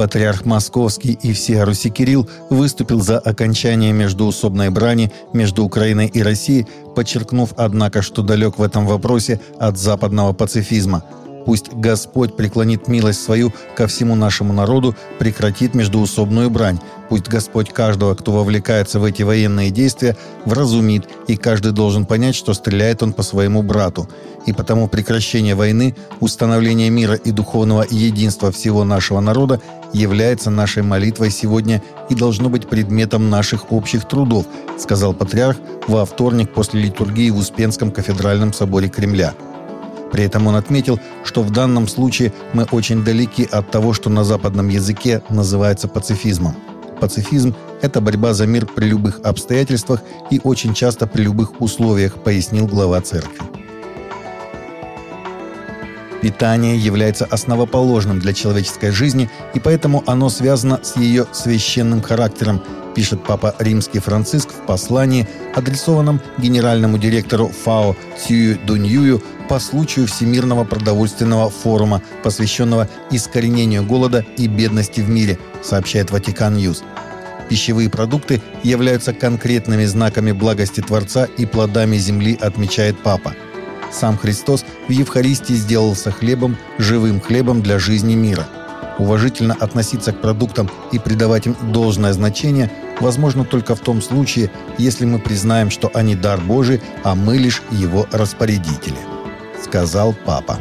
Патриарх Московский и всея Руси Кирилл выступил за окончание междуусобной брани между Украиной и Россией, подчеркнув, однако, что далек в этом вопросе от западного пацифизма – Пусть Господь преклонит милость свою ко всему нашему народу, прекратит междуусобную брань. Пусть Господь каждого, кто вовлекается в эти военные действия, вразумит, и каждый должен понять, что стреляет он по своему брату. И потому прекращение войны, установление мира и духовного единства всего нашего народа является нашей молитвой сегодня и должно быть предметом наших общих трудов, сказал патриарх во вторник после литургии в Успенском кафедральном соборе Кремля. При этом он отметил, что в данном случае мы очень далеки от того, что на западном языке называется пацифизмом. Пацифизм – это борьба за мир при любых обстоятельствах и очень часто при любых условиях, пояснил глава церкви. Питание является основоположным для человеческой жизни, и поэтому оно связано с ее священным характером, пишет Папа Римский Франциск в послании, адресованном генеральному директору ФАО Цюй Дунъюю по случаю Всемирного продовольственного форума, посвященного искоренению голода и бедности в мире, сообщает Vatican News. Пищевые продукты являются конкретными знаками благости Творца и плодами земли, отмечает Папа. Сам Христос в Евхаристии сделался хлебом, живым хлебом для жизни мира. Уважительно относиться к продуктам и придавать им должное значение возможно только в том случае, если мы признаем, что они дар Божий, а мы лишь его распорядители сказал папа.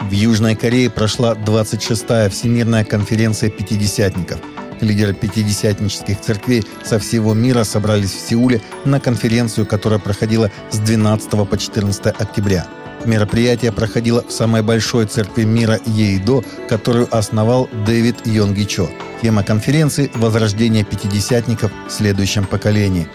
В Южной Корее прошла 26-я Всемирная конференция пятидесятников. Лидеры пятидесятнических церквей со всего мира собрались в Сеуле на конференцию, которая проходила с 12 по 14 октября. Мероприятие проходило в самой большой церкви мира Ейдо, которую основал Дэвид Йонгичо. Тема конференции – «Возрождение пятидесятников в следующем поколении».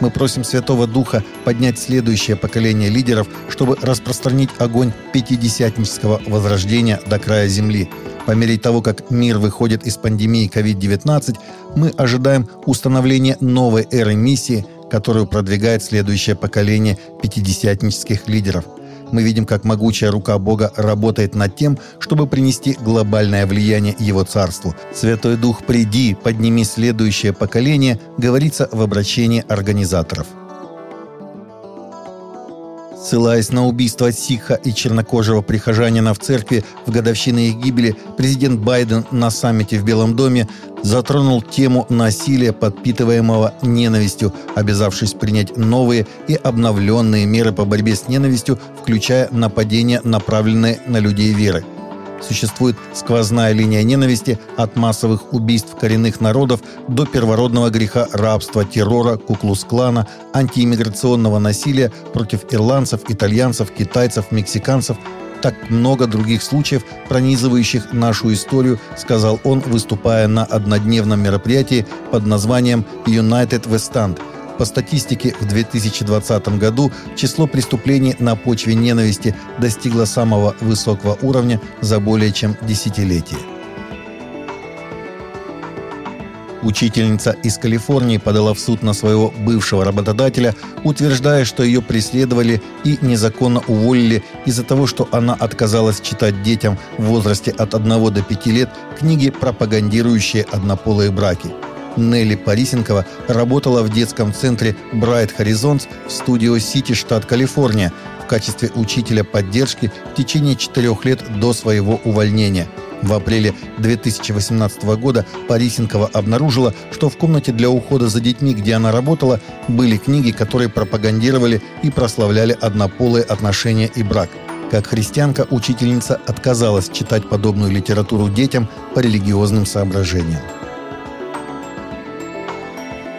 Мы просим Святого Духа поднять следующее поколение лидеров, чтобы распространить огонь пятидесятнического возрождения до края земли. По мере того, как мир выходит из пандемии COVID-19, мы ожидаем установления новой эры миссии, которую продвигает следующее поколение пятидесятнических лидеров – мы видим, как могучая рука Бога работает над тем, чтобы принести глобальное влияние Его Царству. «Святой Дух, приди, подними следующее поколение», говорится в обращении организаторов. Ссылаясь на убийство Сикха и чернокожего прихожанина в церкви в годовщину их гибели, президент Байден на саммите в Белом доме затронул тему насилия, подпитываемого ненавистью, обязавшись принять новые и обновленные меры по борьбе с ненавистью, включая нападения, направленные на людей веры – Существует сквозная линия ненависти от массовых убийств коренных народов до первородного греха рабства, террора, куклус-клана, антииммиграционного насилия против ирландцев, итальянцев, китайцев, мексиканцев – так много других случаев, пронизывающих нашу историю, сказал он, выступая на однодневном мероприятии под названием «United We Stand», по статистике, в 2020 году число преступлений на почве ненависти достигло самого высокого уровня за более чем десятилетие. Учительница из Калифорнии подала в суд на своего бывшего работодателя, утверждая, что ее преследовали и незаконно уволили из-за того, что она отказалась читать детям в возрасте от 1 до 5 лет книги, пропагандирующие однополые браки – Нелли Парисенкова работала в детском центре Bright Horizons в студио Сити, штат Калифорния, в качестве учителя поддержки в течение четырех лет до своего увольнения. В апреле 2018 года Парисенкова обнаружила, что в комнате для ухода за детьми, где она работала, были книги, которые пропагандировали и прославляли однополые отношения и брак. Как христианка, учительница отказалась читать подобную литературу детям по религиозным соображениям.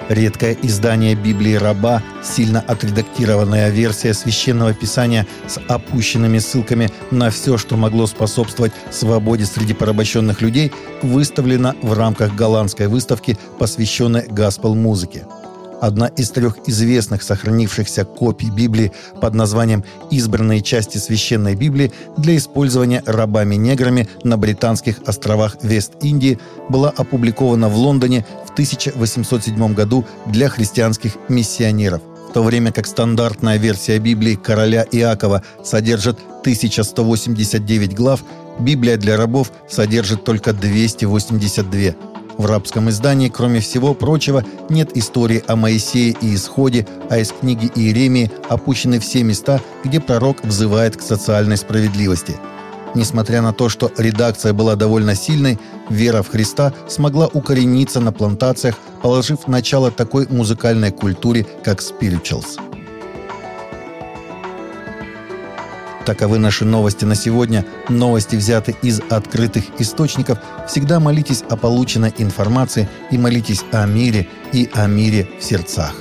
Редкое издание Библии раба, сильно отредактированная версия священного писания с опущенными ссылками на все, что могло способствовать свободе среди порабощенных людей, выставлена в рамках голландской выставки, посвященной гаспел-музыке одна из трех известных сохранившихся копий Библии под названием «Избранные части священной Библии» для использования рабами-неграми на британских островах Вест-Индии, была опубликована в Лондоне 1807 году для христианских миссионеров. В то время как стандартная версия Библии короля Иакова содержит 1189 глав, Библия для рабов содержит только 282. В рабском издании, кроме всего прочего, нет истории о Моисее и Исходе, а из книги Иеремии опущены все места, где пророк взывает к социальной справедливости. Несмотря на то, что редакция была довольно сильной, вера в Христа смогла укорениться на плантациях, положив начало такой музыкальной культуре, как спиричалс. Таковы наши новости на сегодня. Новости взяты из открытых источников. Всегда молитесь о полученной информации и молитесь о мире и о мире в сердцах.